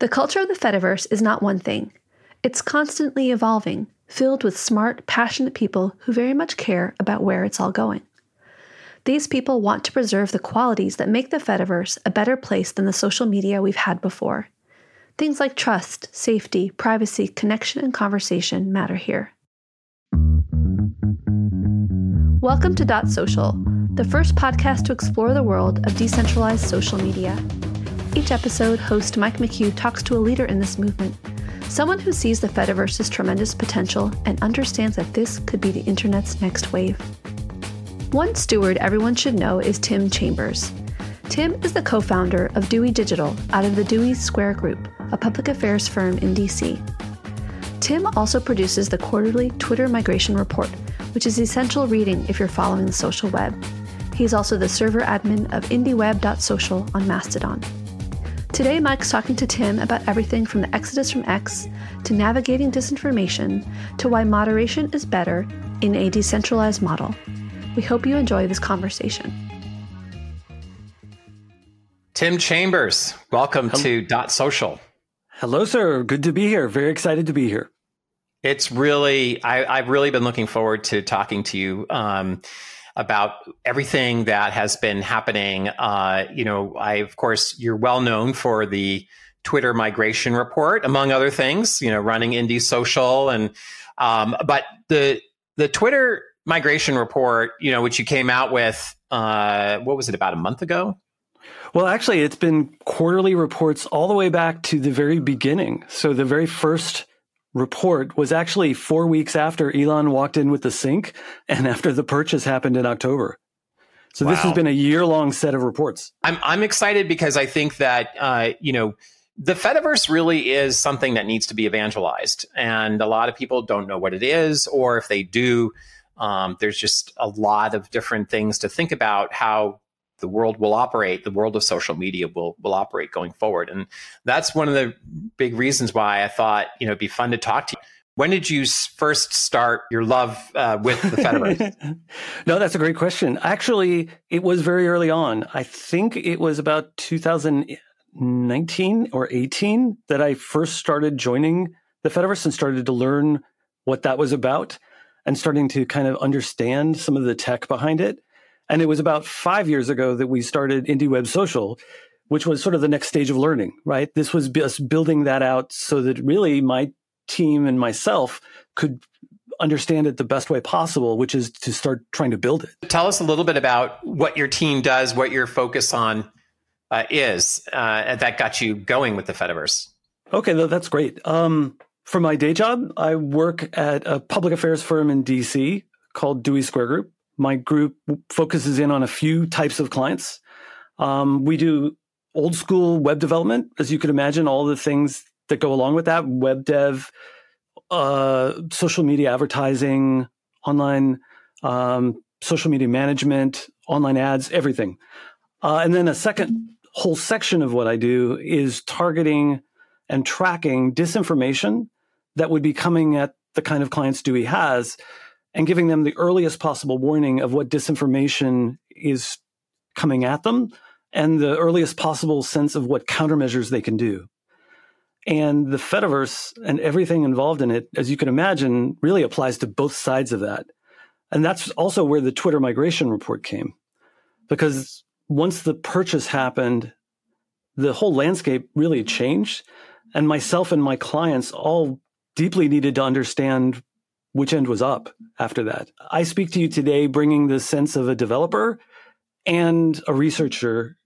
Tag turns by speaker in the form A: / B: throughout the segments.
A: The culture of the Fediverse is not one thing. It's constantly evolving, filled with smart, passionate people who very much care about where it's all going. These people want to preserve the qualities that make the Fediverse a better place than the social media we've had before. Things like trust, safety, privacy, connection, and conversation matter here. Welcome to Dot Social, the first podcast to explore the world of decentralized social media. Each episode, host Mike McCue talks to a leader in this movement, someone who sees the Fediverse's tremendous potential and understands that this could be the internet's next wave. One steward everyone should know is Tim Chambers. Tim is the co founder of Dewey Digital out of the Dewey Square Group, a public affairs firm in DC. Tim also produces the quarterly Twitter Migration Report, which is essential reading if you're following the social web. He's also the server admin of indieweb.social on Mastodon. Today, Mike's talking to Tim about everything from the exodus from X to navigating disinformation to why moderation is better in a decentralized model. We hope you enjoy this conversation.
B: Tim Chambers, welcome Hello. to Dot Social.
C: Hello, sir. Good to be here. Very excited to be here.
B: It's really, I, have really been looking forward to talking to you. Um, about everything that has been happening. Uh, you know, I of course you're well known for the Twitter migration report, among other things. You know, running Indie Social and um, but the the Twitter migration report, you know, which you came out with, uh, what was it about a month ago?
C: Well, actually, it's been quarterly reports all the way back to the very beginning. So the very first report was actually four weeks after Elon walked in with the sink and after the purchase happened in October. So wow. this has been a year long set of reports.
B: I'm I'm excited because I think that uh, you know the Fediverse really is something that needs to be evangelized, and a lot of people don't know what it is, or if they do, um, there's just a lot of different things to think about how the world will operate, the world of social media will will operate going forward. And that's one of the big reasons why I thought, you know, it'd be fun to talk to you. When did you first start your love uh, with the Fediverse?
C: no, that's a great question. Actually, it was very early on. I think it was about 2019 or 18 that I first started joining the Fediverse and started to learn what that was about and starting to kind of understand some of the tech behind it. And it was about five years ago that we started IndieWeb Social, which was sort of the next stage of learning, right? This was just building that out so that really my team and myself could understand it the best way possible, which is to start trying to build it.
B: Tell us a little bit about what your team does, what your focus on uh, is uh, that got you going with the Fediverse.
C: Okay, that's great. Um, for my day job, I work at a public affairs firm in DC called Dewey Square Group. My group focuses in on a few types of clients. Um, we do old school web development, as you could imagine, all the things that go along with that web dev, uh, social media advertising, online um, social media management, online ads, everything. Uh, and then a second whole section of what I do is targeting and tracking disinformation that would be coming at the kind of clients Dewey has and giving them the earliest possible warning of what disinformation is coming at them and the earliest possible sense of what countermeasures they can do. And the Fediverse and everything involved in it, as you can imagine, really applies to both sides of that. And that's also where the Twitter migration report came. Because once the purchase happened, the whole landscape really changed. And myself and my clients all deeply needed to understand which end was up after that. I speak to you today bringing the sense of a developer and a researcher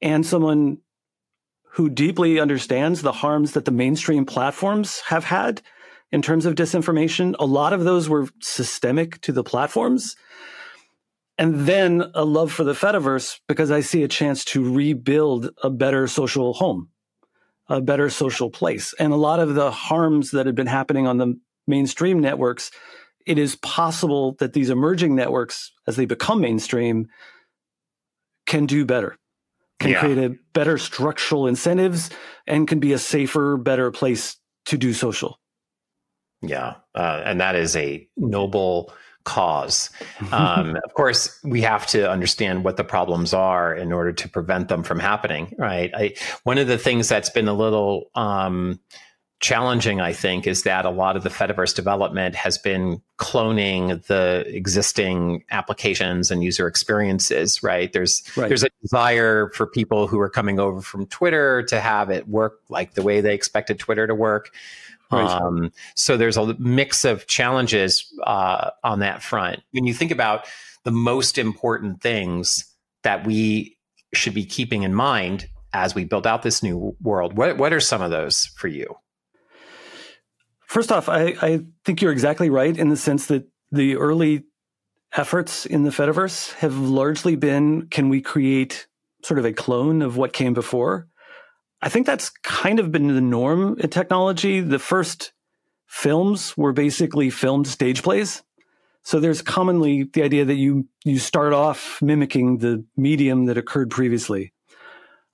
C: and someone who deeply understands the harms that the mainstream platforms have had in terms of disinformation. A lot of those were systemic to the platforms. And then a love for the Fediverse because I see a chance to rebuild a better social home, a better social place. And a lot of the harms that had been happening on the mainstream networks, it is possible that these emerging networks, as they become mainstream, can do better, can yeah. create a better structural incentives, and can be a safer, better place to do social.
B: Yeah, uh, and that is a noble cause. Um, of course, we have to understand what the problems are in order to prevent them from happening, right? I, one of the things that's been a little um, challenging, I think, is that a lot of the Fediverse development has been cloning the existing applications and user experiences. Right? There's right. there's a desire for people who are coming over from Twitter to have it work like the way they expected Twitter to work. Right. Um, so there's a mix of challenges uh, on that front. When you think about the most important things that we should be keeping in mind as we build out this new world, what what are some of those for you?
C: First off, I, I think you're exactly right in the sense that the early efforts in the Fediverse have largely been can we create sort of a clone of what came before? I think that's kind of been the norm in technology. The first films were basically filmed stage plays. So there's commonly the idea that you you start off mimicking the medium that occurred previously.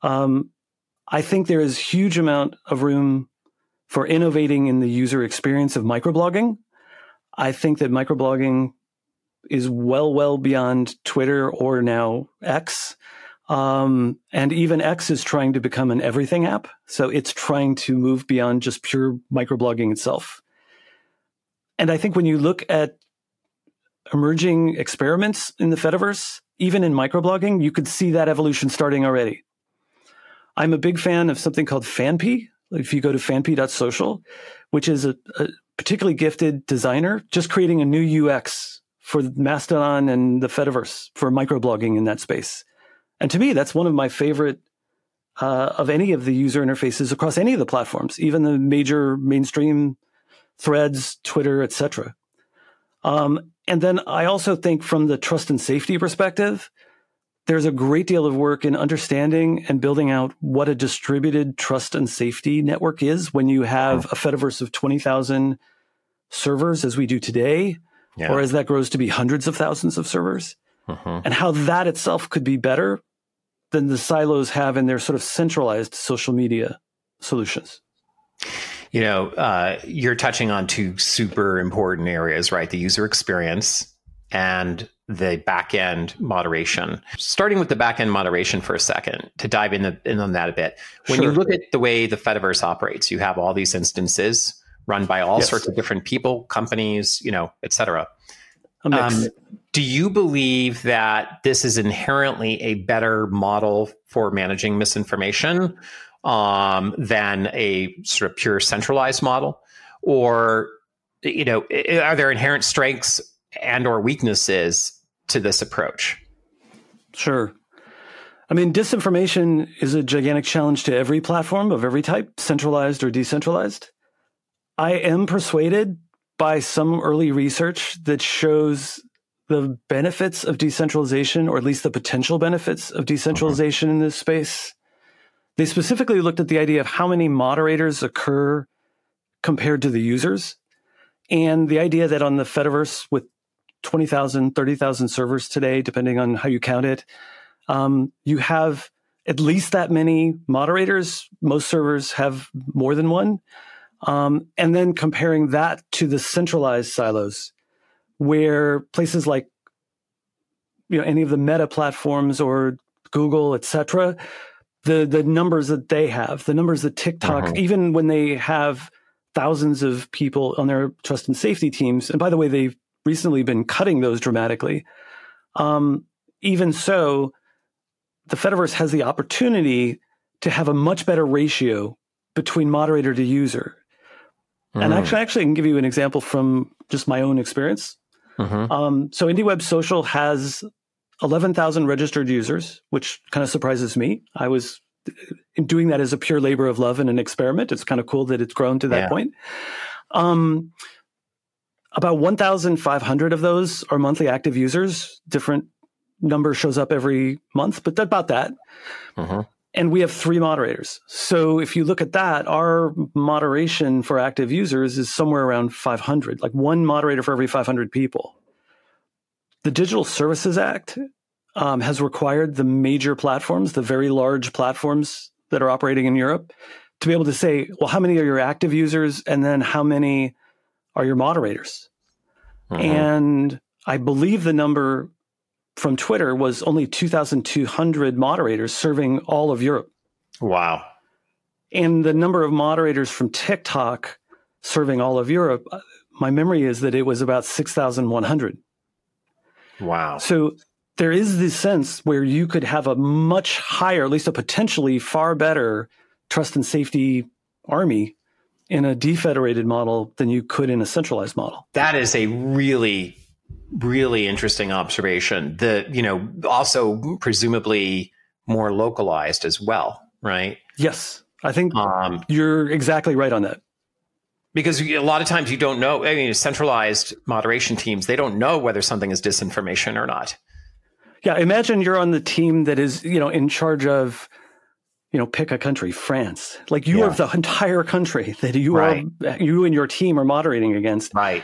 C: Um, I think there is huge amount of room for innovating in the user experience of microblogging. I think that microblogging is well, well beyond Twitter or now X. Um, and even X is trying to become an everything app. So it's trying to move beyond just pure microblogging itself. And I think when you look at emerging experiments in the Fediverse, even in microblogging, you could see that evolution starting already. I'm a big fan of something called Phanpy, if you go to phanpy.social, which is a, a particularly gifted designer, just creating a new UX for Mastodon and the Fediverse for microblogging in that space. And to me, that's one of my favorite uh, of any of the user interfaces across any of the platforms, even the major mainstream threads, Twitter, etc. Um, and then I also think from the trust and safety perspective, there's a great deal of work in understanding and building out what a distributed trust and safety network is when you have a Fediverse of 20,000 servers as we do today, yeah. or as that grows to be hundreds of thousands of servers, uh-huh. and how that itself could be better than the silos have in their sort of centralized social media solutions.
B: You know, uh, you're touching on two super important areas, right? The user experience and the backend moderation. Starting with the backend moderation for a second to dive in, the, in on that a bit. When sure. you look at the way the Fediverse operates, you have all these instances run by all yes. sorts of different people, companies, you know, et cetera. Um, do you believe that this is inherently a better model for managing misinformation um, than a sort of pure centralized model? Or, you know, are there inherent strengths and or weaknesses to this approach?
C: Sure. I mean, disinformation is a gigantic challenge to every platform of every type, centralized or decentralized. I am persuaded by some early research that shows the benefits of decentralization, or at least the potential benefits of decentralization in this space. They specifically looked at the idea of how many moderators occur compared to the users. And the idea that on the Fediverse, with 20,000, 30,000 servers today, depending on how you count it. Um, you have at least that many moderators. Most servers have more than one. Um, and then comparing that to the centralized silos, where places like you know any of the meta platforms or Google, etc., the the numbers that they have, the numbers that TikTok, uh-huh. even when they have thousands of people on their trust and safety teams, and by the way, they've recently been cutting those dramatically. Um, even so, the Fediverse has the opportunity to have a much better ratio between moderator to user. Mm. And actually, actually, I can give you an example from just my own experience. Mm-hmm. Um, so, IndieWeb Social has 11,000 registered users, which kind of surprises me. I was doing that as a pure labor of love and an experiment. It's kind of cool that it's grown to that yeah. point. Um, about 1,500 of those are monthly active users. Different number shows up every month, but about that. Uh-huh. And we have three moderators. So if you look at that, our moderation for active users is somewhere around 500, like one moderator for every 500 people. The Digital Services Act um, has required the major platforms, the very large platforms that are operating in Europe, to be able to say, well, how many are your active users? And then how many are your moderators. Mm-hmm. And I believe the number from Twitter was only 2,200 moderators serving all of Europe.
B: Wow.
C: And the number of moderators from TikTok serving all of Europe, uh, my memory is that it was about 6,100.
B: Wow.
C: So there is this sense where you could have a much higher, at least a potentially far better trust and safety army in a defederated model than you could in a centralized model.
B: That is a really, really interesting observation. The, you know, also presumably more localized as well, right?
C: Yes. I think um, you're exactly right on that.
B: Because a lot of times you don't know, I mean, centralized moderation teams, they don't know whether something is disinformation or not.
C: Yeah. Imagine you're on the team that is, you know, in charge of, you know, pick a country, France. Like you yeah. are the entire country that you right. are, you and your team are moderating against.
B: Right.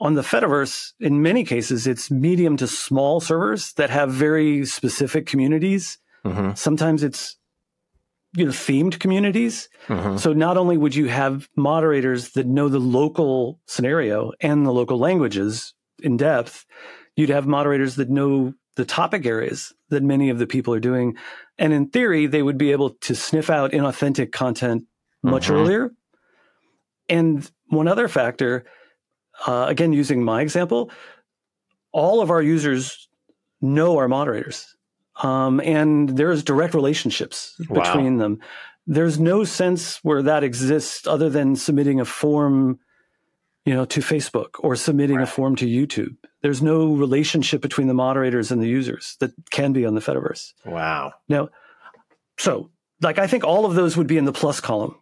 C: On the Fediverse, in many cases, it's medium to small servers that have very specific communities. Mm-hmm. Sometimes it's you know themed communities. Mm-hmm. So not only would you have moderators that know the local scenario and the local languages in depth, you'd have moderators that know the topic areas that many of the people are doing. And in theory, they would be able to sniff out inauthentic content much mm-hmm. earlier. And one other factor, uh, again, using my example, all of our users know our moderators um, and there's direct relationships wow. between them. There's no sense where that exists other than submitting a form, you know, to Facebook or submitting right. a form to YouTube. There's no relationship between the moderators and the users that can be on the Fediverse.
B: Wow.
C: Now, so like I think all of those would be in the plus column.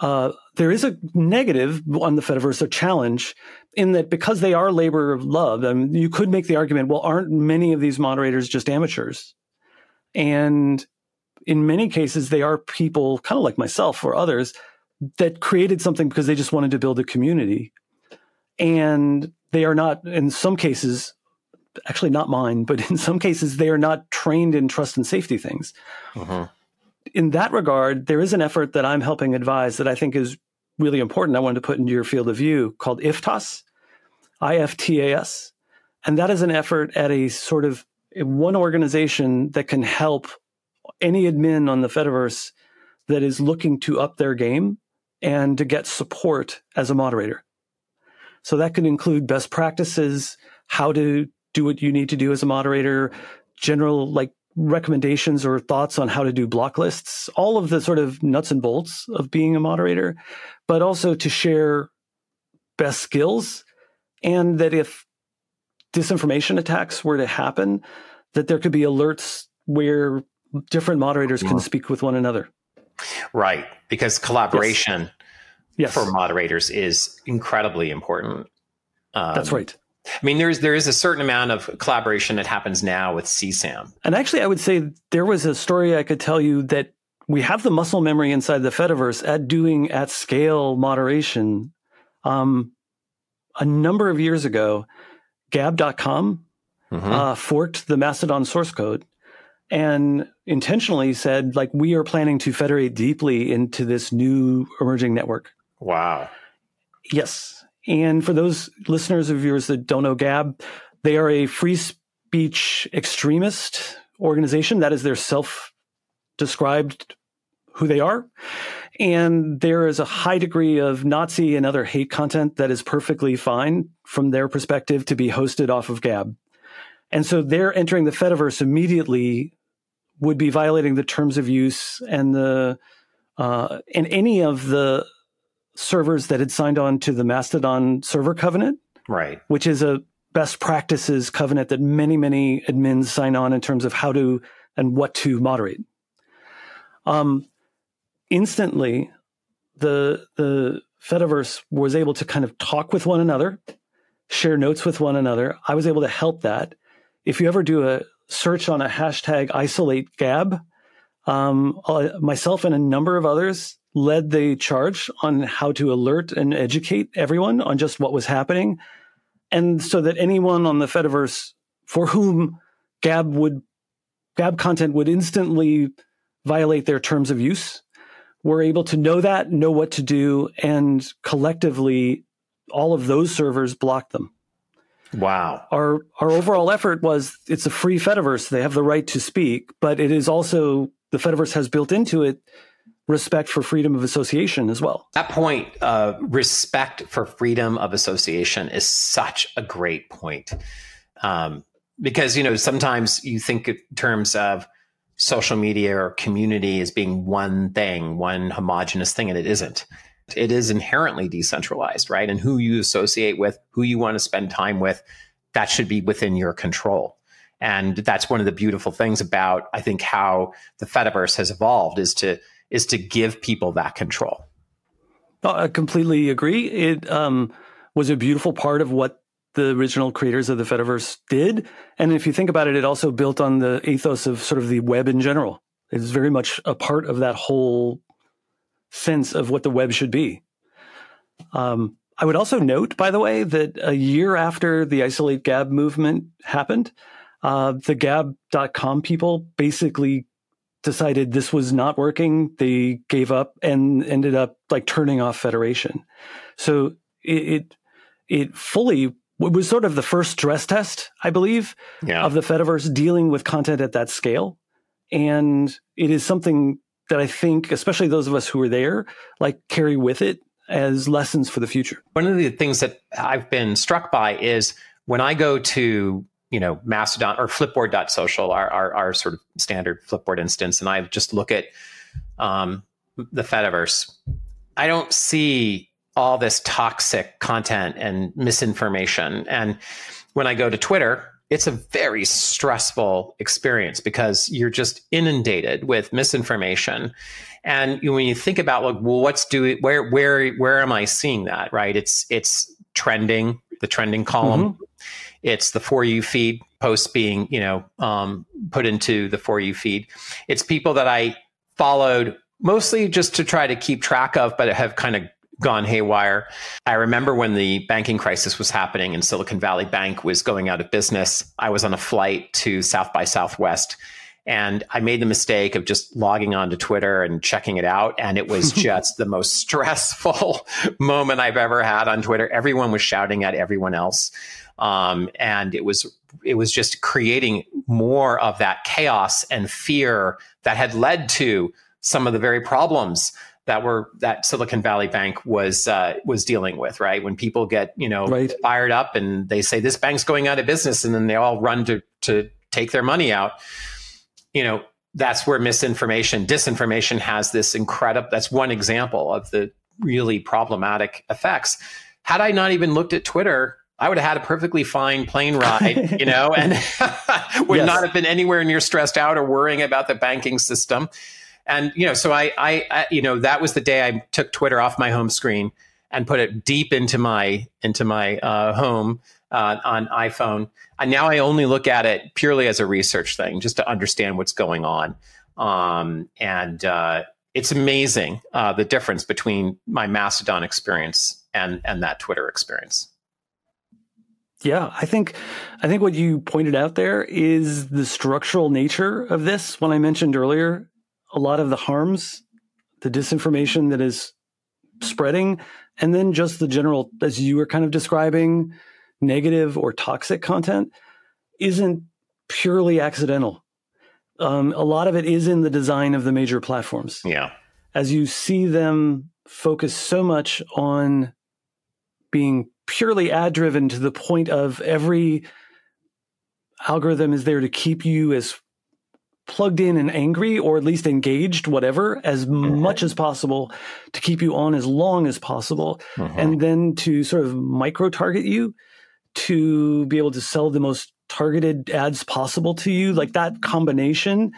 C: Uh, there is a negative on the Fediverse, a challenge in that because they are labor of love, I mean, you could make the argument, well, aren't many of these moderators just amateurs? And in many cases, they are people kind of like myself or others that created something because they just wanted to build a community. And they are not, in some cases, actually not mine, but in some cases, they are not trained in trust and safety things. Uh-huh in that regard, there is an effort that I'm helping advise that I think is really important. I wanted to put into your field of view called IFTAS, IFTAS. And that is an effort at a sort of one organization that can help any admin on the Fediverse that is looking to up their game and to get support as a moderator. So that could include best practices, how to do what you need to do as a moderator, general like recommendations or thoughts on how to do block lists, all of the sort of nuts and bolts of being a moderator, but also to share best skills. And that if disinformation attacks were to happen, that there could be alerts where different moderators can speak with one another.
B: Right. Because collaboration yes. Yes. for moderators is incredibly important.
C: Um, That's right.
B: I mean, there's there is a certain amount of collaboration that happens now with CSAM.
C: And actually, I would say there was a story I could tell you that we have the muscle memory inside the Fediverse at doing at scale moderation. Um, a number of years ago, Gab.com mm-hmm. uh, forked the Mastodon source code and intentionally said, like, we are planning to federate deeply into this new emerging network.
B: Wow.
C: Yes. And for those listeners of yours that don't know Gab, they are a free speech extremist organization. That is their self described who they are. And there is a high degree of Nazi and other hate content that is perfectly fine from their perspective to be hosted off of Gab. And so they're entering the Fediverse immediately would be violating the terms of use and the uh, and any of the servers that had signed on to the Mastodon server covenant,
B: right?
C: Which is a best practices covenant that many many admins sign on in terms of how to and what to moderate. Um, instantly, the the Fediverse was able to kind of talk with one another, share notes with one another. I was able to help that. If you ever do a search on a hashtag isolate Gab, um, uh, myself and a number of others led the charge on how to alert and educate everyone on just what was happening. And so that anyone on the Fediverse for whom Gab would Gab content would instantly violate their terms of use were able to know that, know what to do, and collectively all of those servers blocked them.
B: Wow.
C: Our our overall effort was it's a free Fediverse. They have the right to speak, but it is also the Fediverse has built into it respect for freedom of association as well.
B: That point, uh, respect for freedom of association, is such a great point. Um, because you know sometimes you think in terms of social media or community as being one thing, one homogenous thing, and it isn't. It is inherently decentralized, right? And who you associate with, who you want to spend time with, that should be within your control. And that's one of the beautiful things about, I think, how the Fediverse has evolved is to is to give people that control.
C: I completely agree. It um, was a beautiful part of what the original creators of the Fediverse did. And if you think about it, it also built on the ethos of sort of the web in general. It's very much a part of that whole sense of what the web should be. Um, I would also note, by the way, that a year after the Isolate Gab movement happened, uh, the Gab.com people basically decided this was not working. They gave up and ended up like turning off Federation. So it it, it fully it was sort of the first stress test, I believe, yeah. of the Fediverse dealing with content at that scale. And it is something that I think, especially those of us who were there, like carry with it as lessons for the future.
B: One of the things that I've been struck by is when I go to you know Mastodon or Flipboard.social, our, our, our sort of standard Flipboard instance, and I just look at um, the Fediverse, I don't see all this toxic content and misinformation. And when I go to Twitter, it's a very stressful experience because you're just inundated with misinformation. And when you think about like, well, what's doing where where where am I seeing that? Right? It's it's trending, the trending column. Mm-hmm. It's the for you feed posts being you know um, put into the for you feed. It's people that I followed mostly just to try to keep track of, but have kind of gone haywire. I remember when the banking crisis was happening and Silicon Valley Bank was going out of business. I was on a flight to South by Southwest and I made the mistake of just logging onto Twitter and checking it out. And it was just the most stressful moment I've ever had on Twitter. Everyone was shouting at everyone else. Um, and it was it was just creating more of that chaos and fear that had led to some of the very problems that were that Silicon Valley Bank was uh, was dealing with, right? When people get you know right. fired up and they say this bank's going out of business, and then they all run to to take their money out. You know, that's where misinformation, disinformation has this incredible. That's one example of the really problematic effects. Had I not even looked at Twitter, I would have had a perfectly fine plane ride, you know, and would yes. not have been anywhere near stressed out or worrying about the banking system. And you know, so I, I, I, you know, that was the day I took Twitter off my home screen and put it deep into my into my uh, home uh, on iPhone. And now I only look at it purely as a research thing, just to understand what's going on. Um, and uh, it's amazing uh, the difference between my Mastodon experience and and that Twitter experience.
C: Yeah, I think I think what you pointed out there is the structural nature of this. When I mentioned earlier a lot of the harms, the disinformation that is spreading, and then just the general, as you were kind of describing, negative or toxic content isn't purely accidental. Um, a lot of it is in the design of the major platforms.
B: Yeah.
C: As you see them focus so much on being purely ad driven to the point of every algorithm is there to keep you as plugged in and angry or at least engaged whatever as mm-hmm. much as possible to keep you on as long as possible mm-hmm. and then to sort of micro target you to be able to sell the most targeted ads possible to you like that combination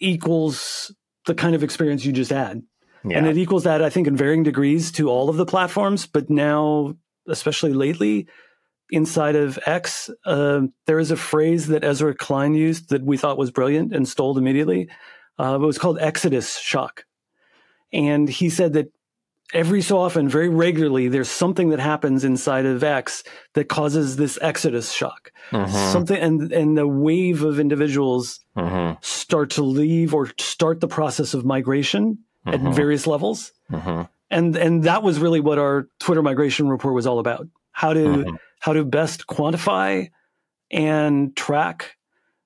C: equals the kind of experience you just had yeah. and it equals that i think in varying degrees to all of the platforms but now especially lately inside of X, uh, there is a phrase that Ezra Klein used that we thought was brilliant and stole immediately. Uh, it was called Exodus shock. And he said that every so often, very regularly, there's something that happens inside of X that causes this Exodus shock. Mm-hmm. Something, and, and the wave of individuals mm-hmm. start to leave or start the process of migration mm-hmm. at various levels. Mm-hmm. And, and that was really what our Twitter migration report was all about how to mm-hmm. how to best quantify and track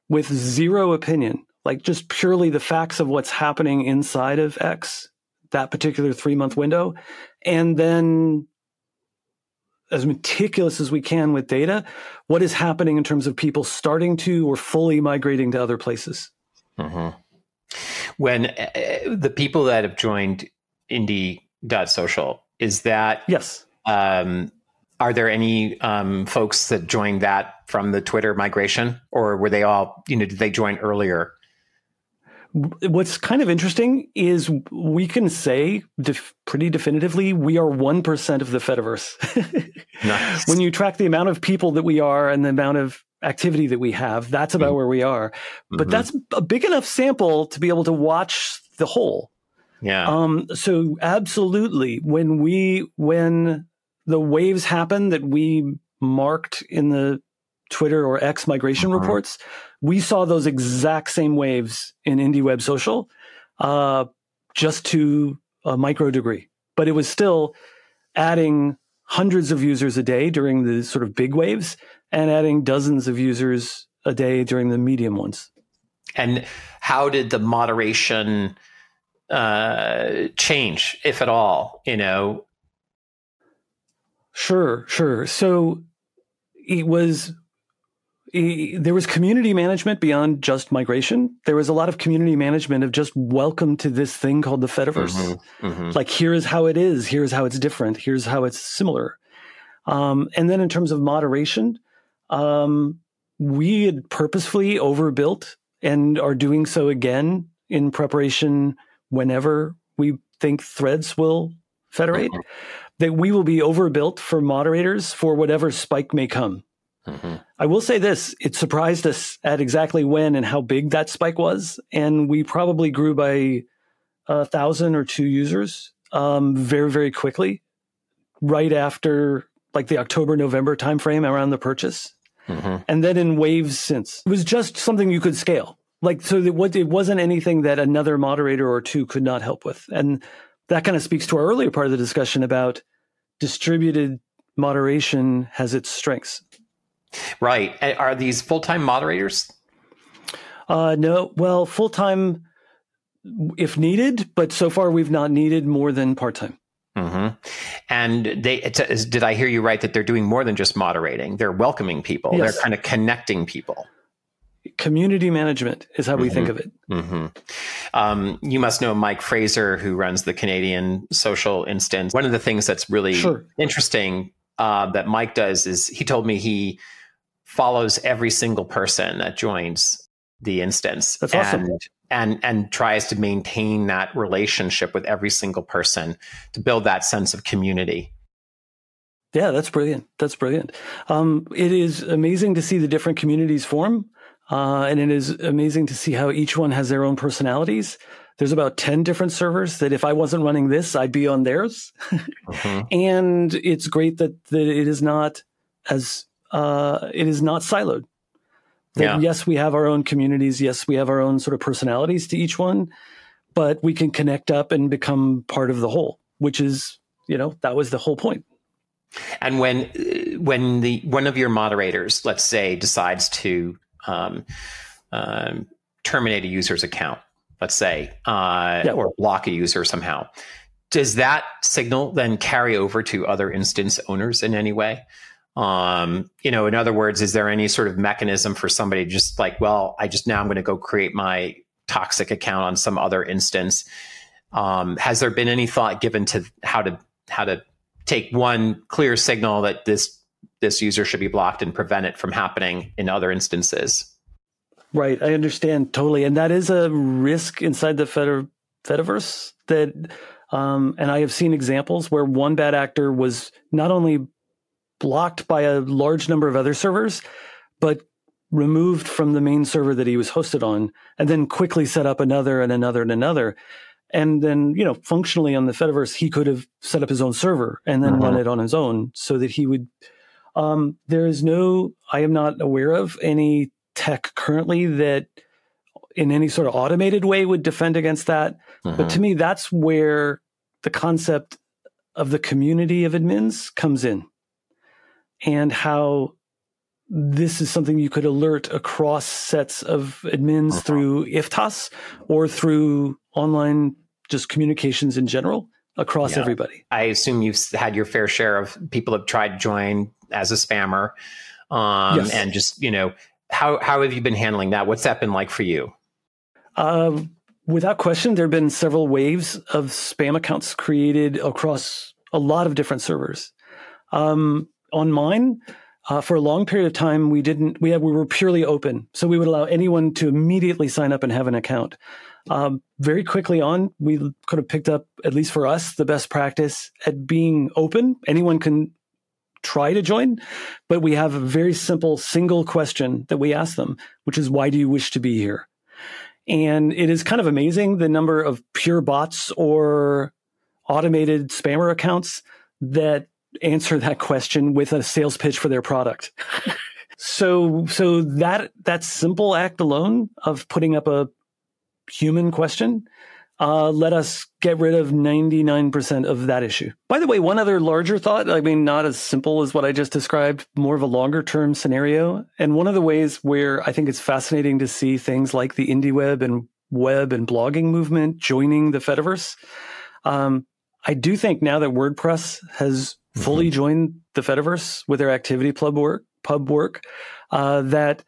C: with zero opinion, like just purely the facts of what's happening inside of X, that particular three month window, and then as meticulous as we can with data, what is happening in terms of people starting to or fully migrating to other places.
B: Mm-hmm. When uh, the people that have joined Indie.social, is that
C: yes? Um,
B: are there any um, folks that joined that from the Twitter migration, or were they all, you know, did they join earlier?
C: What's kind of interesting is we can say def- pretty definitively we are 1% of the Fediverse. nice. When you track the amount of people that we are and the amount of activity that we have, that's about mm-hmm. where we are. But mm-hmm. that's a big enough sample to be able to watch the whole.
B: Yeah. Um,
C: so absolutely, when we when the waves happen that we marked in the Twitter or X migration uh-huh. reports, we saw those exact same waves in Indie Web Social, uh, just to a micro degree. But it was still adding hundreds of users a day during the sort of big waves and adding dozens of users a day during the medium ones.
B: And how did the moderation uh, change, if at all? You know,
C: Sure, sure. So it was there was community management beyond just migration. There was a lot of community management of just welcome to this thing called the Fediverse. Mm-hmm, mm-hmm. Like here is how it is. Here's how it's different. Here's how it's similar. Um, and then in terms of moderation, um, we had purposefully overbuilt and are doing so again in preparation whenever we think threads will federate. Mm-hmm that we will be overbuilt for moderators for whatever spike may come. Mm-hmm. I will say this it surprised us at exactly when and how big that spike was. And we probably grew by a thousand or two users um, very, very quickly, right after like the October, November timeframe around the purchase. Mm-hmm. And then in waves since. It was just something you could scale. Like, so it, it wasn't anything that another moderator or two could not help with. And that kind of speaks to our earlier part of the discussion about distributed moderation has its strengths.
B: Right. Are these full time moderators?
C: Uh, no. Well, full time if needed, but so far we've not needed more than part time.
B: Mm-hmm. And they did I hear you right that they're doing more than just moderating? They're welcoming people. Yes. They're kind of connecting people
C: community management is how mm-hmm. we think mm-hmm. of it.
B: Mm-hmm. Um, you must know Mike Fraser, who runs the Canadian social instance. One of the things that's really sure. interesting uh, that Mike does is he told me he follows every single person that joins the instance.
C: That's awesome.
B: And, and and tries to maintain that relationship with every single person to build that sense of community.
C: Yeah, that's brilliant. That's brilliant. Um, it is amazing to see the different communities form. Uh, and it is amazing to see how each one has their own personalities. There's about 10 different servers that if I wasn't running this, I'd be on theirs. mm-hmm. And it's great that, that it is not as, uh, it is not siloed. That yeah. yes, we have our own communities. Yes, we have our own sort of personalities to each one, but we can connect up and become part of the whole, which is, you know, that was the whole point.
B: And when, when the, one of your moderators, let's say, decides to um, um, terminate a user's account, let's say, uh, yeah. or block a user somehow. Does that signal then carry over to other instance owners in any way? Um, you know, in other words, is there any sort of mechanism for somebody just like, well, I just now I'm going to go create my toxic account on some other instance? Um, has there been any thought given to how to how to take one clear signal that this this user should be blocked and prevent it from happening in other instances.
C: Right, I understand totally, and that is a risk inside the Fed- Fediverse. That, um, and I have seen examples where one bad actor was not only blocked by a large number of other servers, but removed from the main server that he was hosted on, and then quickly set up another and another and another. And then, you know, functionally on the Fediverse, he could have set up his own server and then run uh-huh. it on his own so that he would um, there is no, I am not aware of any tech currently that in any sort of automated way would defend against that. Mm-hmm. But to me, that's where the concept of the community of admins comes in. and how this is something you could alert across sets of admins uh-huh. through IFTAS or through online just communications in general across yeah. everybody.
B: I assume you've had your fair share of people have tried to join as a spammer. Um, yes. and just, you know, how, how have you been handling that? What's that been like for you?
C: Um, without question, there have been several waves of spam accounts created across a lot of different servers. Um, on mine, uh, for a long period of time, we didn't. We had, we were purely open, so we would allow anyone to immediately sign up and have an account. Um, very quickly on, we could have picked up, at least for us, the best practice at being open. Anyone can try to join, but we have a very simple single question that we ask them, which is, "Why do you wish to be here?" And it is kind of amazing the number of pure bots or automated spammer accounts that answer that question with a sales pitch for their product. so, so that, that simple act alone of putting up a human question, uh, let us get rid of 99% of that issue. By the way, one other larger thought, I mean, not as simple as what I just described, more of a longer term scenario. And one of the ways where I think it's fascinating to see things like the indie web and web and blogging movement joining the Fediverse. Um, I do think now that WordPress has fully mm-hmm. joined the Fediverse with their ActivityPub work, pub work, uh, that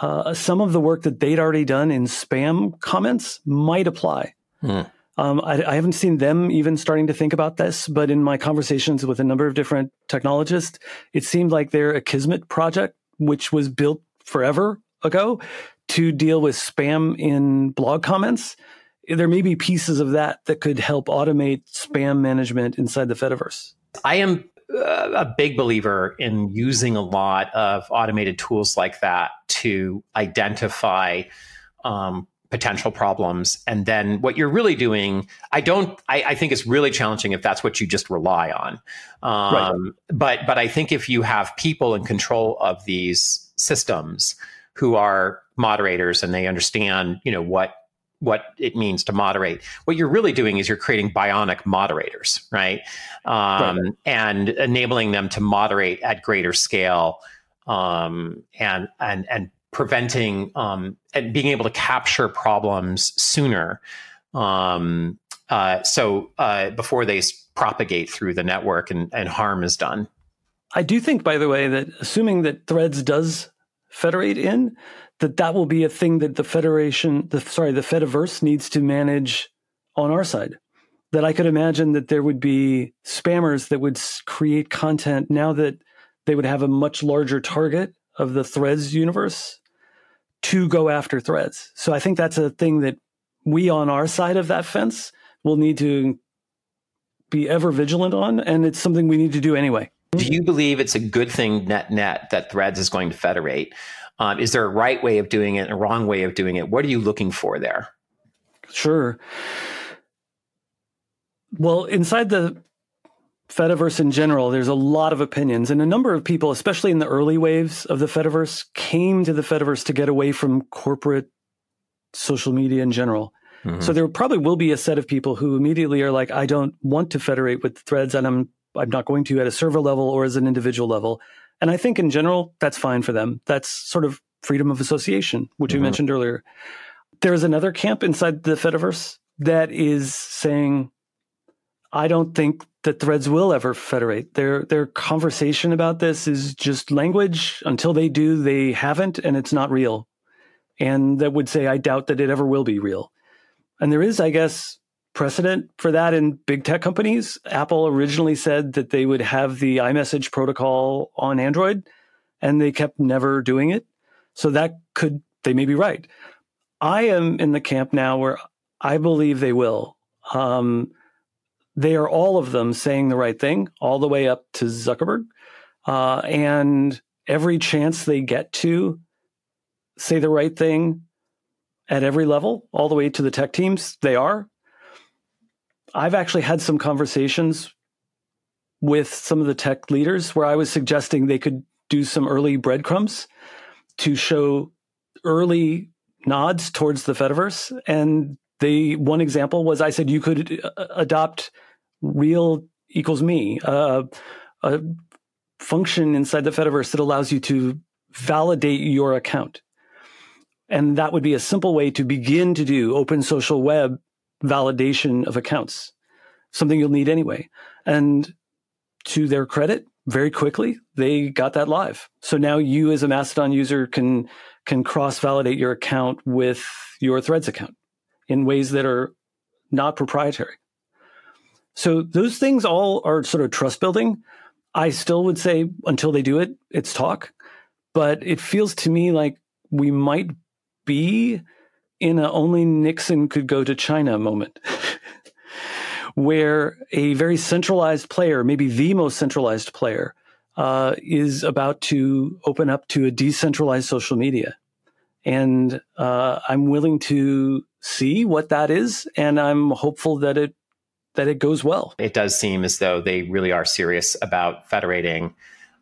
C: uh, some of the work that they'd already done in spam comments might apply. Hmm. Um, I, I, haven't seen them even starting to think about this, but in my conversations with a number of different technologists, it seemed like their Akismet project, which was built forever ago to deal with spam in blog comments, there may be pieces of that that could help automate spam management inside the Fediverse.
B: I am uh, a big believer in using a lot of automated tools like that to identify um, potential problems. And then what you're really doing, I don't, I, I, think it's really challenging if that's what you just rely on. Um, right. But, but I think if you have people in control of these systems who are moderators and they understand, you know, what what it means to moderate. What you're really doing is you're creating bionic moderators, right? Um, right. And enabling them to moderate at greater scale um, and and and preventing um, and being able to capture problems sooner. Um, uh, so uh, before they propagate through the network and, and harm is done.
C: I do think, by the way, that assuming that Threads does federate in, that that will be a thing that the federation, the sorry, the Fediverse needs to manage on our side. That I could imagine that there would be spammers that would create content now that they would have a much larger target of the Threads universe to go after Threads. So I think that's a thing that we on our side of that fence will need to be ever vigilant on, and it's something we need to do anyway.
B: Do you believe it's a good thing net net that Threads is going to federate? Um, is there a right way of doing it and a wrong way of doing it? What are you looking for there?
C: Sure. Well, inside the Fediverse in general, there's a lot of opinions, and a number of people, especially in the early waves of the Fediverse, came to the Fediverse to get away from corporate social media in general. Mm-hmm. So there probably will be a set of people who immediately are like, I don't want to federate with threads, and I'm I'm not going to at a server level or as an individual level. And I think in general, that's fine for them. That's sort of freedom of association, which mm-hmm. you mentioned earlier. There's another camp inside the Fediverse that is saying, I don't think that threads will ever federate. Their their conversation about this is just language. Until they do, they haven't, and it's not real. And that would say, I doubt that it ever will be real. And there is, I guess, precedent for that in big tech companies. Apple originally said that they would have the iMessage protocol on Android, and they kept never doing it. So that could, they may be right. I am in the camp now where I believe they will. Um, they are all of them saying the right thing, all the way up to Zuckerberg. Uh, and every chance they get to say the right thing at every level, all the way to the tech teams, they are. I've actually had some conversations with some of the tech leaders where I was suggesting they could do some early breadcrumbs to show early nods towards the Fediverse. And the one example was I said you could uh, adopt rel equals me, uh, a function inside the Fediverse that allows you to validate your account. And that would be a simple way to begin to do open social web validation of accounts, something you'll need anyway. And to their credit, very quickly, they got that live. So now you as a Mastodon user can can cross validate your account with your Threads account in ways that are not proprietary. So those things all are sort of trust building. I still would say until they do it, it's talk. But it feels to me like we might be in a only Nixon could go to China moment. where a very centralized player, maybe the most centralized player, uh, is about to open up to a decentralized social media. And uh, I'm willing to see what that is, and I'm hopeful that it that it goes well.
B: It does seem as though they really are serious about federating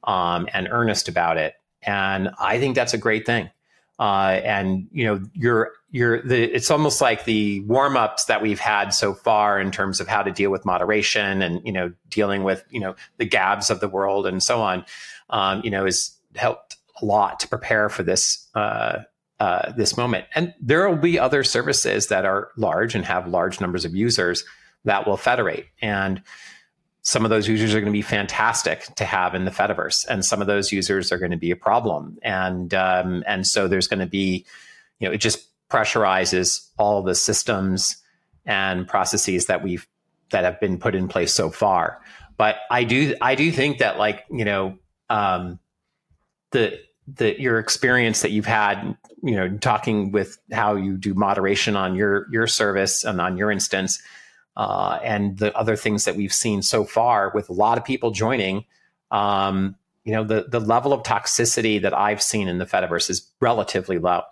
B: um, and earnest about it, and I think that's a great thing. Uh, and you know, you're you're the. It's almost like the warm ups that we've had so far in terms of how to deal with moderation and you know dealing with you know the Gabs of the world and so on. Um, you know, has helped a lot to prepare for this uh, uh, this moment. And there will be other services that are large and have large numbers of users that will federate. And some of those users are going to be fantastic to have in the Fediverse, and some of those users are going to be a problem. And um, and so there's going to be, you know, it just pressurizes all the systems and processes that we've that have been put in place so far. But I do I do think that like you know um, the the your experience that you've had you know talking with how you do moderation on your your service and on your instance uh, and the other things that we've seen so far with a lot of people joining, um, you know, the the level of toxicity that I've seen in the Fediverse is relatively low,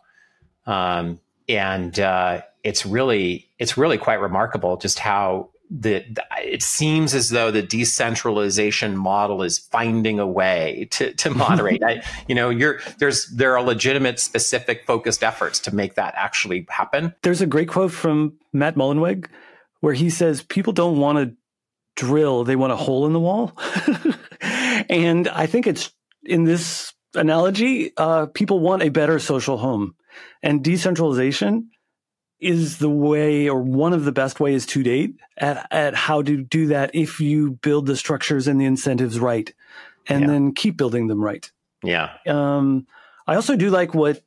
B: um, and uh, it's really it's really quite remarkable just how the, it seems as though the decentralization model is finding a way to to moderate. I, you know, you're there's there are legitimate, specific, focused efforts to make that actually happen.
C: There's a great quote from Matt Mullenweg where he says people don't want to drill, they want a hole in the wall. and I think it's in this analogy, uh, people want a better social home. And decentralization is the way or one of the best ways to date at, at how to do that if you build the structures and the incentives right and yeah. then keep building them right.
B: Yeah.
C: Um, I also do like what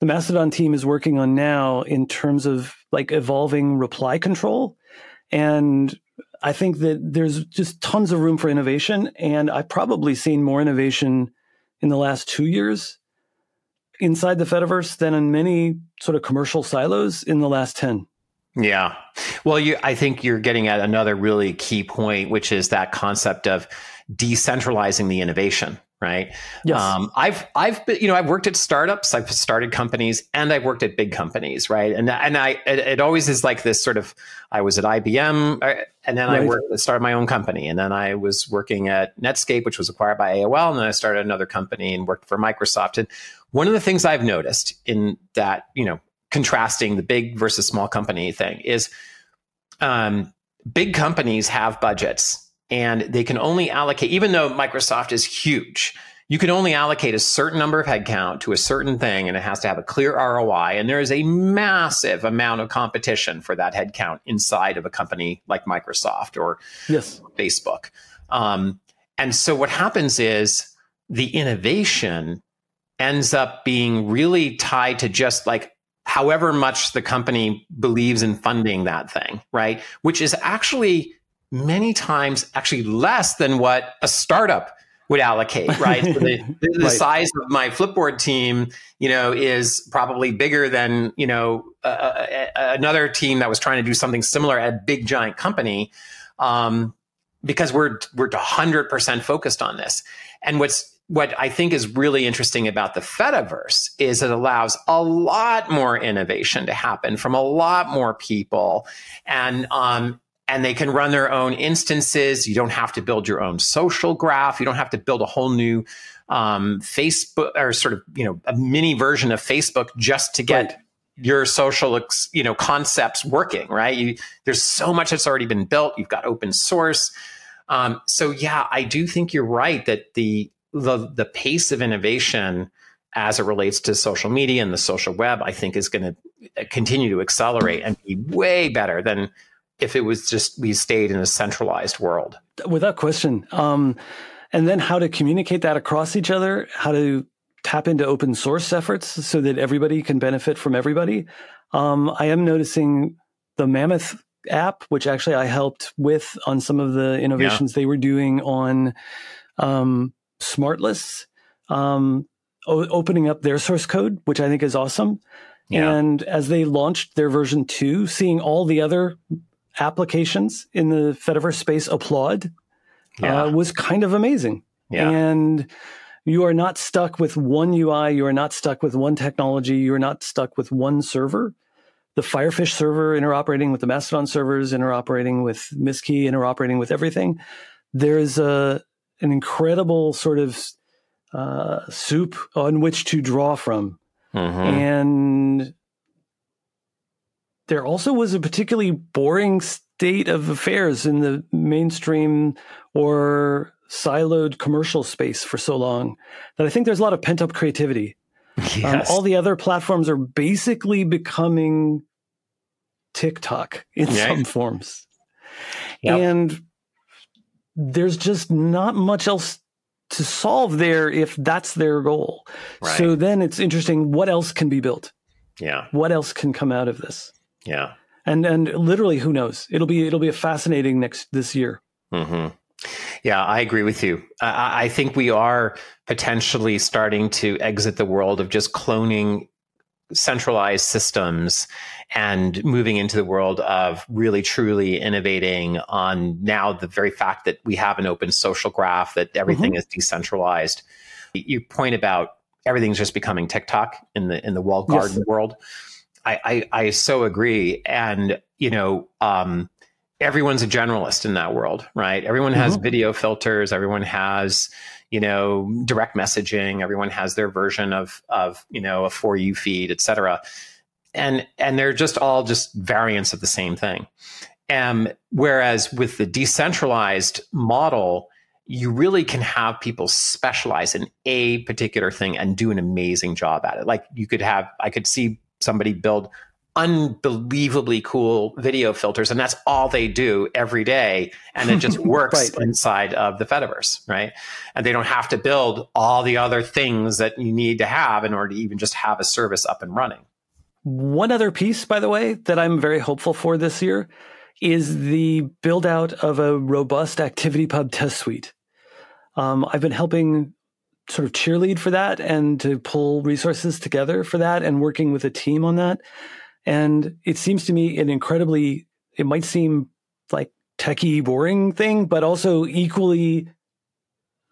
C: the Mastodon team is working on now in terms of like evolving reply control. And I think that there's just tons of room for innovation. And I've probably seen more innovation in the last two years inside the Fediverse than in many sort of commercial silos in the last 10.
B: Yeah. Well, you, I think you're getting at another really key point, which is that concept of decentralizing the innovation right?
C: Yes. Um,
B: I've I've been, you know I've worked at startups, I've started companies, and I've worked at big companies, right? And and I it, it always is like this sort of I was at IBM, uh, and then right. I worked started my own company, and then I was working at Netscape, which was acquired by AOL, and then I started another company and worked for Microsoft. And one of the things I've noticed in that you know contrasting the big versus small company thing is, um, big companies have budgets and they can only allocate, even though Microsoft is huge, you can only allocate a certain number of headcount to a certain thing, and it has to have a clear ROI. And there is a massive amount of competition for that headcount inside of a company like Microsoft or
C: yes.
B: Facebook. Um, and so what happens is the innovation ends up being really tied to just like however much the company believes in funding that thing, right? Which is actually many times actually less than what a startup would allocate, right? so the, the right. size of my Flipboard team, you know, is probably bigger than, you know, uh, another team that was trying to do something similar at a big giant company. Um, because we're, we're 100% focused on this. And what's, what I think is really interesting about the Fediverse is it allows a lot more innovation to happen from a lot more people. And, um, and they can run their own instances. You don't have to build your own social graph. You don't have to build a whole new um, Facebook or sort of you know a mini version of Facebook just to get right. your social you know concepts working. Right? You, there's so much that's already been built. You've got open source. Um, so yeah, I do think you're right that the the the pace of innovation as it relates to social media and the social web, I think is going to continue to accelerate and be way better than if it was just we stayed in a centralized world.
C: Without question. Um, and then how to communicate that across each other, how to tap into open source efforts so that everybody can benefit from everybody. Um, I am noticing the Mammoth app, which actually I helped with on some of the innovations yeah. they were doing on um, smart lists, um, o- opening up their source code, which I think is awesome. Yeah. And as they launched their version two, seeing all the other applications in the Fediverse space applaud yeah. uh, was kind of amazing. Yeah. And you are not stuck with one UI. You are not stuck with one technology. You are not stuck with one server. The Firefish server interoperating with the Mastodon servers, interoperating with Misskey, interoperating with everything. There's a an incredible sort of uh, soup on which to draw from, mm-hmm. and there also was a particularly boring state of affairs in the mainstream or siloed commercial space for so long that I think there's a lot of pent up creativity. Yes. Um, all the other platforms are basically becoming TikTok in some forms. Yep. And there's just not much else to solve there if that's their goal. Right. So then it's interesting what else can be built?
B: Yeah.
C: What else can come out of this?
B: Yeah.
C: And and literally who knows? It'll be it'll be a fascinating next this year.
B: Mm-hmm. Yeah, I agree with you. I, I think we are potentially starting to exit the world of just cloning centralized systems and moving into the world of really truly innovating on now the very fact that we have an open social graph that everything mm-hmm. is decentralized you point about everything's just becoming tiktok in the in the walled garden yes. world I, I, I so agree and you know um everyone's a generalist in that world, right? Everyone has mm-hmm. video filters, everyone has, you know, direct messaging, everyone has their version of of, you know, a for you feed, et cetera. And and they're just all just variants of the same thing. Um, whereas with the decentralized model, you really can have people specialize in a particular thing and do an amazing job at it. Like you could have, I could see somebody build unbelievably cool video filters and that's all they do every day and it just works right. inside of the fediverse right? And they don't have to build all the other things that you need to have in order to even just have a service up and running.
C: One other piece by the way that i'm very hopeful for this year is the build out of a robust ActivityPub test suite. Um, i've been helping sort of cheerlead for that and to pull resources together for that and working with a team on that and it seems to me an incredibly, it might seem like techie boring thing, but also equally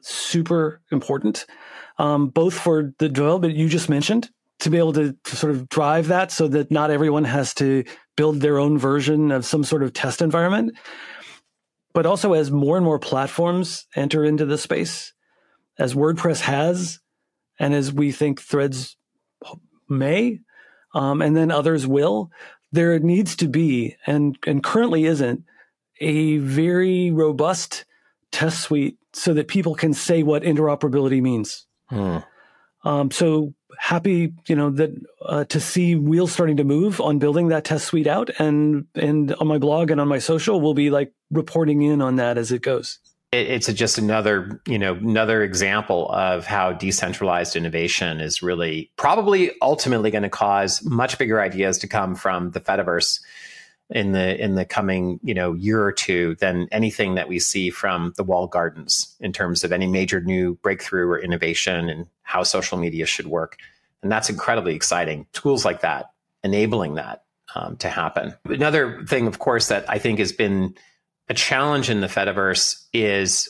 C: super important, um, both for the development you just mentioned to be able to, to sort of drive that so that not everyone has to build their own version of some sort of test environment. But also as more and more platforms enter into the space, as WordPress has, and as we think threads may, um, and then others will. There needs to be, and and currently isn't, a very robust test suite so that people can say what interoperability means. Hmm. Um, so happy, you know, that uh, to see wheels starting to move on building that test suite out, and and on my blog and on my social, we'll be like reporting in on that as it goes
B: it's just another you know another example of how decentralized innovation is really probably ultimately going to cause much bigger ideas to come from the fediverse in the in the coming you know year or two than anything that we see from the walled gardens in terms of any major new breakthrough or innovation and how social media should work. And that's incredibly exciting. Tools like that enabling that um, to happen. Another thing of course that i think has been a challenge in the Fediverse is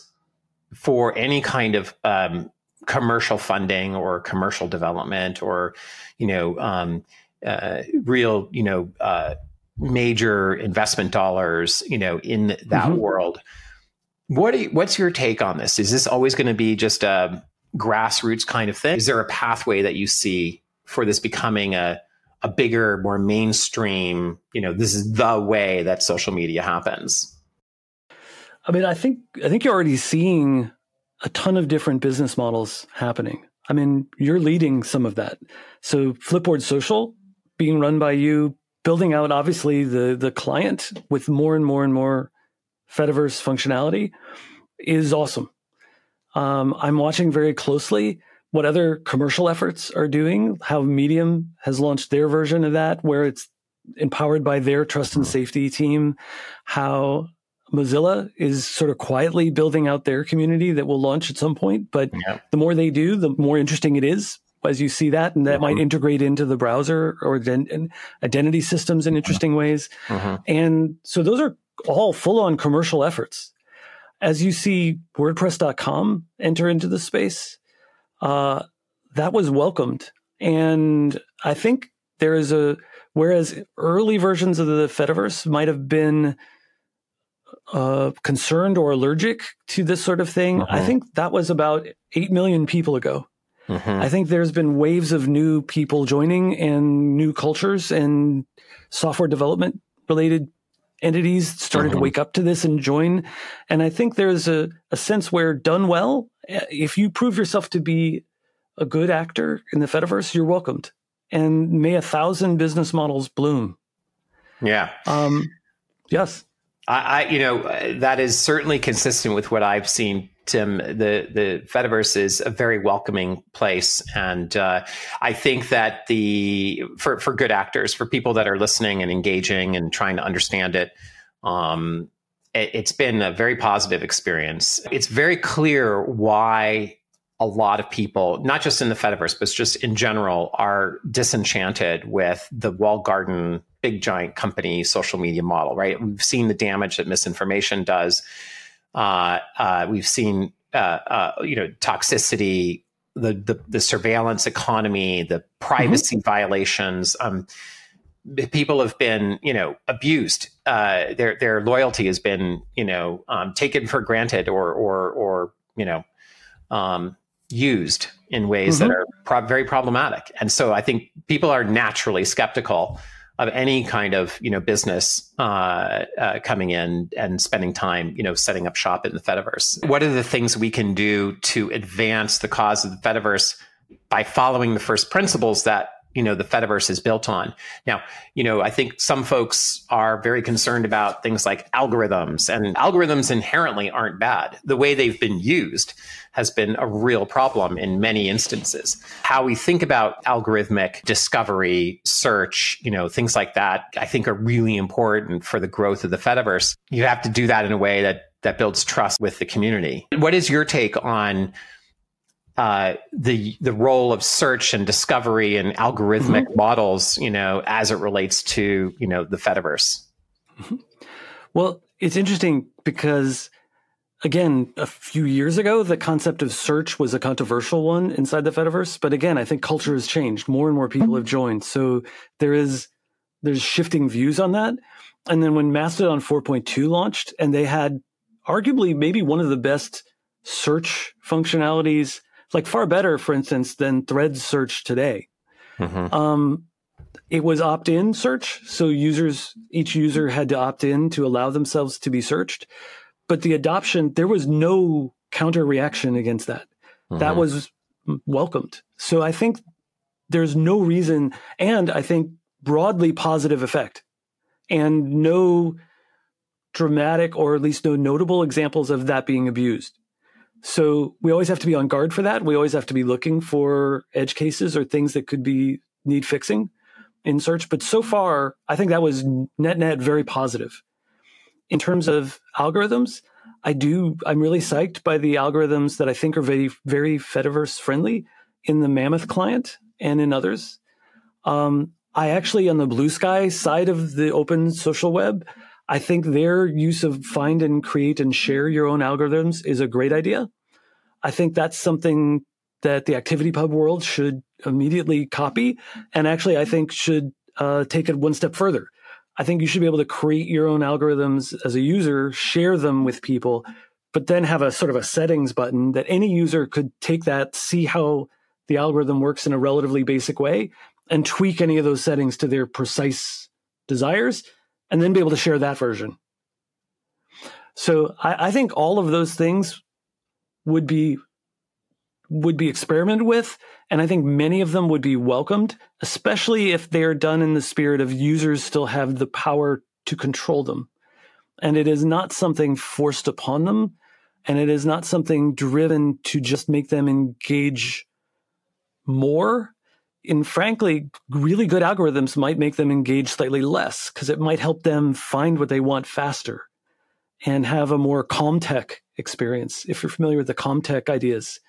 B: for any kind of um, commercial funding or commercial development or you know um, uh, real you know uh, major investment dollars you know in that mm-hmm. world. What you, what's your take on this? Is this always going to be just a grassroots kind of thing? Is there a pathway that you see for this becoming a a bigger, more mainstream? You know, this is the way that social media happens.
C: I mean, I think I think you're already seeing a ton of different business models happening. I mean, you're leading some of that. So Flipboard Social being run by you, building out obviously the the client with more and more and more Fediverse functionality is awesome. Um, I'm watching very closely what other commercial efforts are doing, how Medium has launched their version of that, where it's empowered by their trust and safety team, how Mozilla is sort of quietly building out their community that will launch at some point. But yeah. the more they do, the more interesting it is as you see that. And that mm-hmm. might integrate into the browser or identity systems in interesting mm-hmm. ways. Mm-hmm. And so those are all full on commercial efforts. As you see WordPress.com enter into the space, uh, that was welcomed. And I think there is a, whereas early versions of the Fediverse might have been uh, concerned or allergic to this sort of thing. I think that was about 8 million people ago. Uh-huh. I think there's been waves of new people joining and new cultures and software development related entities started uh-huh. to wake up to this and join. And I think there's a, a sense where done well, if you prove yourself to be a good actor in the Fediverse, you're welcomed. And may a thousand business models bloom.
B: Yeah. Um,
C: yes.
B: I, I, you know, that is certainly consistent with what I've seen. Tim, the the Fediverse is a very welcoming place, and uh, I think that the for for good actors, for people that are listening and engaging and trying to understand it, um, it it's been a very positive experience. It's very clear why a lot of people, not just in the Fediverse, but just in general, are disenchanted with the walled garden, big giant company social media model, right? We've seen the damage that misinformation does. Uh, uh, we've seen, uh, uh you know, toxicity, the, the, the surveillance economy, the privacy mm-hmm. violations. Um, people have been, you know, abused. Uh, their their loyalty has been, you know, um, taken for granted, or or or you know, um, used in ways mm-hmm. that are pro- very problematic. And so I think people are naturally skeptical of any kind of you know business uh, uh, coming in and spending time you know setting up shop in the Fediverse. What are the things we can do to advance the cause of the Fediverse by following the first principles that you know the Fediverse is built on. Now, you know, I think some folks are very concerned about things like algorithms, and algorithms inherently aren't bad. The way they've been used has been a real problem in many instances. How we think about algorithmic discovery, search, you know, things like that, I think are really important for the growth of the Fediverse. You have to do that in a way that that builds trust with the community. What is your take on uh, the the role of search and discovery and algorithmic mm-hmm. models, you know, as it relates to you know the Fediverse.
C: Mm-hmm. Well, it's interesting because again, a few years ago, the concept of search was a controversial one inside the Fediverse. But again, I think culture has changed. More and more people have joined, so there is there's shifting views on that. And then when Mastodon 4.2 launched, and they had arguably maybe one of the best search functionalities like far better, for instance, than Threads search today. Mm-hmm. Um, it was opt-in search, so users each user had to opt in to allow themselves to be searched. But the adoption, there was no counter reaction against that. Mm-hmm. That was welcomed. So I think there's no reason, and I think broadly positive effect, and no dramatic or at least no notable examples of that being abused. So we always have to be on guard for that. We always have to be looking for edge cases or things that could be need fixing in search. But so far, I think that was net net very positive. In terms of algorithms, I do I'm really psyched by the algorithms that I think are very very Fediverse friendly in the Mammoth client and in others. Um, I actually on the Bluesky side of the open social web, I think their use of find and create and share your own algorithms is a great idea. I think that's something that the ActivityPub world should immediately copy. And actually, I think should uh, take it one step further. I think you should be able to create your own algorithms as a user, share them with people, but then have a sort of a settings button that any user could take that, see how the algorithm works in a relatively basic way, and tweak any of those settings to their precise desires and then be able to share that version. So I, I think all of those things would be would be experimented with, and I think many of them would be welcomed, especially if they are done in the spirit of users still have the power to control them. And it is not something forced upon them, and it is not something driven to just make them engage more. And frankly, really good algorithms might make them engage slightly less because it might help them find what they want faster and have a more calm tech experience. If you're familiar with the calm tech ideas,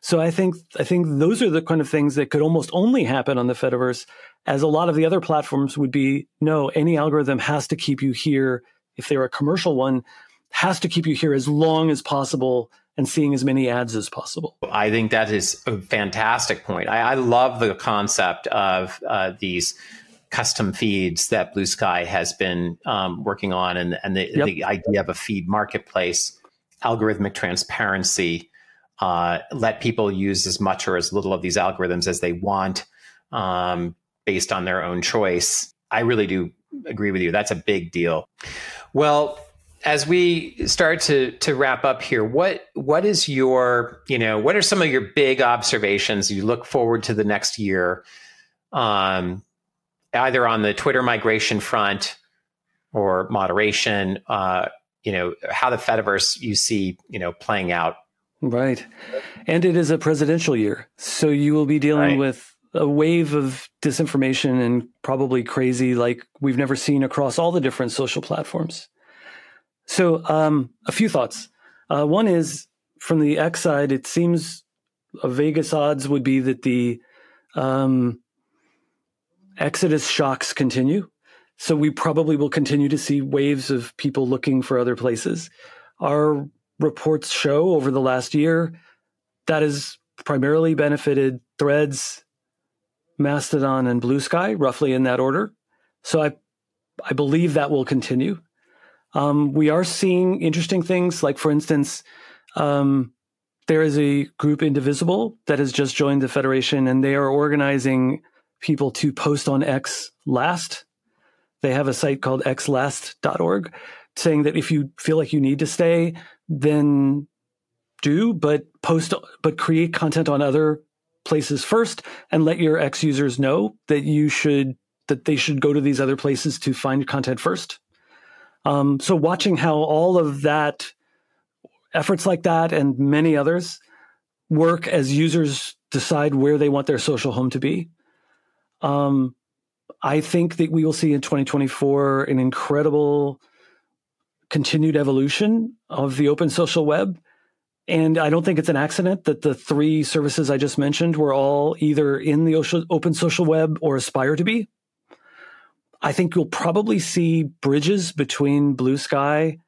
C: so I think I think those are the kind of things that could almost only happen on the Fediverse, as a lot of the other platforms would be. No, any algorithm has to keep you here. If they're a commercial one, has to keep you here as long as possible and seeing as many ads as possible.
B: I think that is a fantastic point. I, I love the concept of uh, these custom feeds that Bluesky has been um, working on, and, and the, yep. the idea of a feed marketplace, algorithmic transparency uh, let people use as much or as little of these algorithms as they want um, based on their own choice. I really do agree with you. That's a big deal. Well, as we start to to wrap up here, what what is your you know what are some of your big observations? You look forward to the next year, um, either on the Twitter migration front or moderation. Uh, you know how the Fediverse you see you know playing out
C: Right. And it is a presidential year. So you will be dealing right. with a wave of disinformation and probably crazy like we've never seen across all the different social platforms. So, um, a few thoughts. Uh, one is from the X side, it seems Vegas odds would be that the um, exodus shocks continue. So we probably will continue to see waves of people looking for other places. Our reports show over the last year, that has primarily benefited Threads, Mastodon, and Bluesky, roughly in that order. So I, I believe that will continue. Um, we are seeing interesting things, like for instance, um, there is a group Indivisible that has just joined the federation, and they are organizing people to post on X last. They have a site called xlast.org saying that if you feel like you need to stay, then do, but post, but create content on other places first and let your X users know that you should, that they should go to these other places to find content first. Um, so watching how all of that efforts like that and many others work as users decide where they want their social home to be. Um, I think that we will see in 2024 an incredible continued evolution of the open social web. And I don't think it's an accident that the three services I just mentioned were all either in the open social web or aspire to be. I think you'll probably see bridges between Bluesky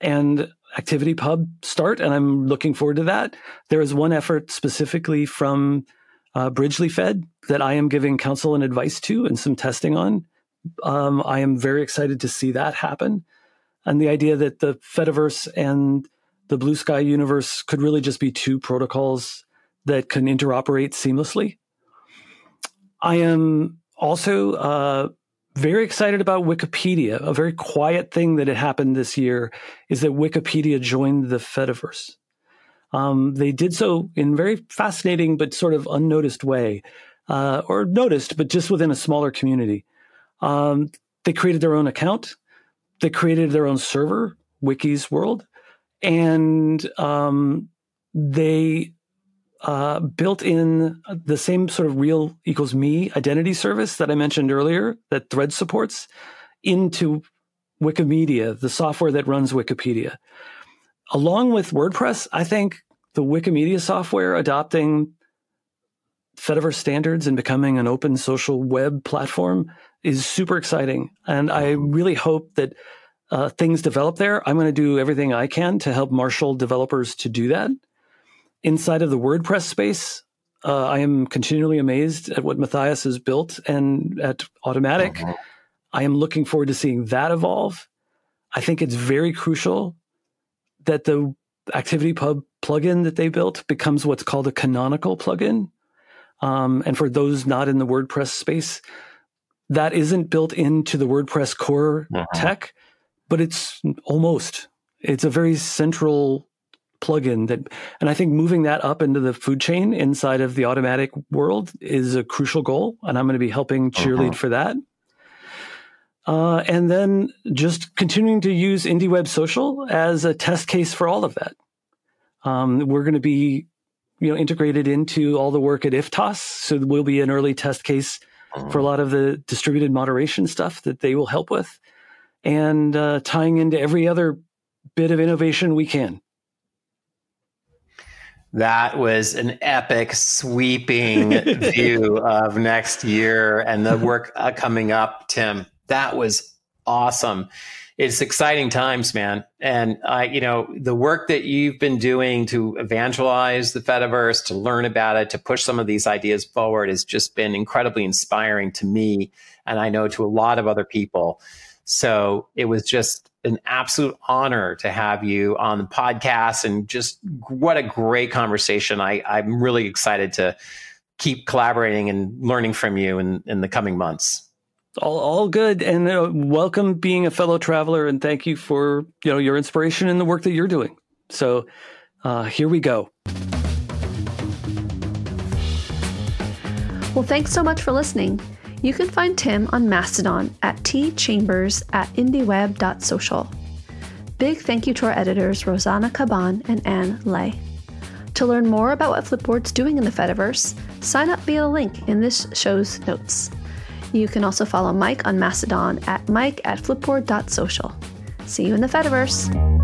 C: and ActivityPub start, and I'm looking forward to that. There is one effort specifically from uh, Bridgy Fed that I am giving counsel and advice to and some testing on. Um, I am very excited to see that happen and the idea that the Fediverse and the Bluesky universe could really just be two protocols that can interoperate seamlessly. I am also uh, very excited about Wikipedia. A very quiet thing that had happened this year is that Wikipedia joined the Fediverse. Um, they did so in very fascinating but sort of unnoticed way, uh, or noticed, but just within a smaller community. Um, they created their own account they created their own server, Wiki's World, and um, they uh, built in the same sort of rel equals me identity service that I mentioned earlier that Thread supports into Wikimedia, the software that runs Wikipedia. Along with WordPress, I think the Wikimedia software adopting Fediverse standards and becoming an open social web platform is super exciting. And I really hope that uh, things develop there. I'm going to do everything I can to help marshal developers to do that. Inside of the WordPress space, uh, I am continually amazed at what Matthias has built and at Automattic. Uh-huh. I am looking forward to seeing that evolve. I think it's very crucial that the Activity ActivityPub plugin that they built becomes what's called a canonical plugin. Um, and for those not in the WordPress space, that isn't built into the WordPress core uh-huh. tech, but it's almost It's a very central plugin that, and I think moving that up into the food chain inside of the Automattic world is a crucial goal. And I'm going to be helping cheerlead uh-huh. for that. Uh, and then just continuing to use IndieWeb Social as a test case for all of that. Um, we're going to be, you know, integrated into all the work at IFTAS, so we'll be an early test case for a lot of the distributed moderation stuff that they will help with, and uh, tying into every other bit of innovation we can.
B: That was an epic, sweeping view of next year and the work uh, coming up, Tim. That was awesome. It's exciting times, man. And I, you know, the work that you've been doing to evangelize the Fediverse, to learn about it, to push some of these ideas forward has just been incredibly inspiring to me. And I know to a lot of other people. So it was just an absolute honor to have you on the podcast and just what a great conversation. I, I'm really excited to keep collaborating and learning from you in, in the coming months.
C: All, all good, and uh, welcome being a fellow traveler, and thank you for you know your inspiration and the work that you're doing. So, uh, here we go.
A: Well, thanks so much for listening. You can find Tim on Mastodon at tchambers at indieweb.social. Big thank you to our editors Rosanna Caban and Anne Lay. To learn more about what Flipboard's doing in the Fediverse, sign up via the link in this show's notes. You can also follow Mike on Mastodon at mike at flipboard.social. See you in the Fediverse!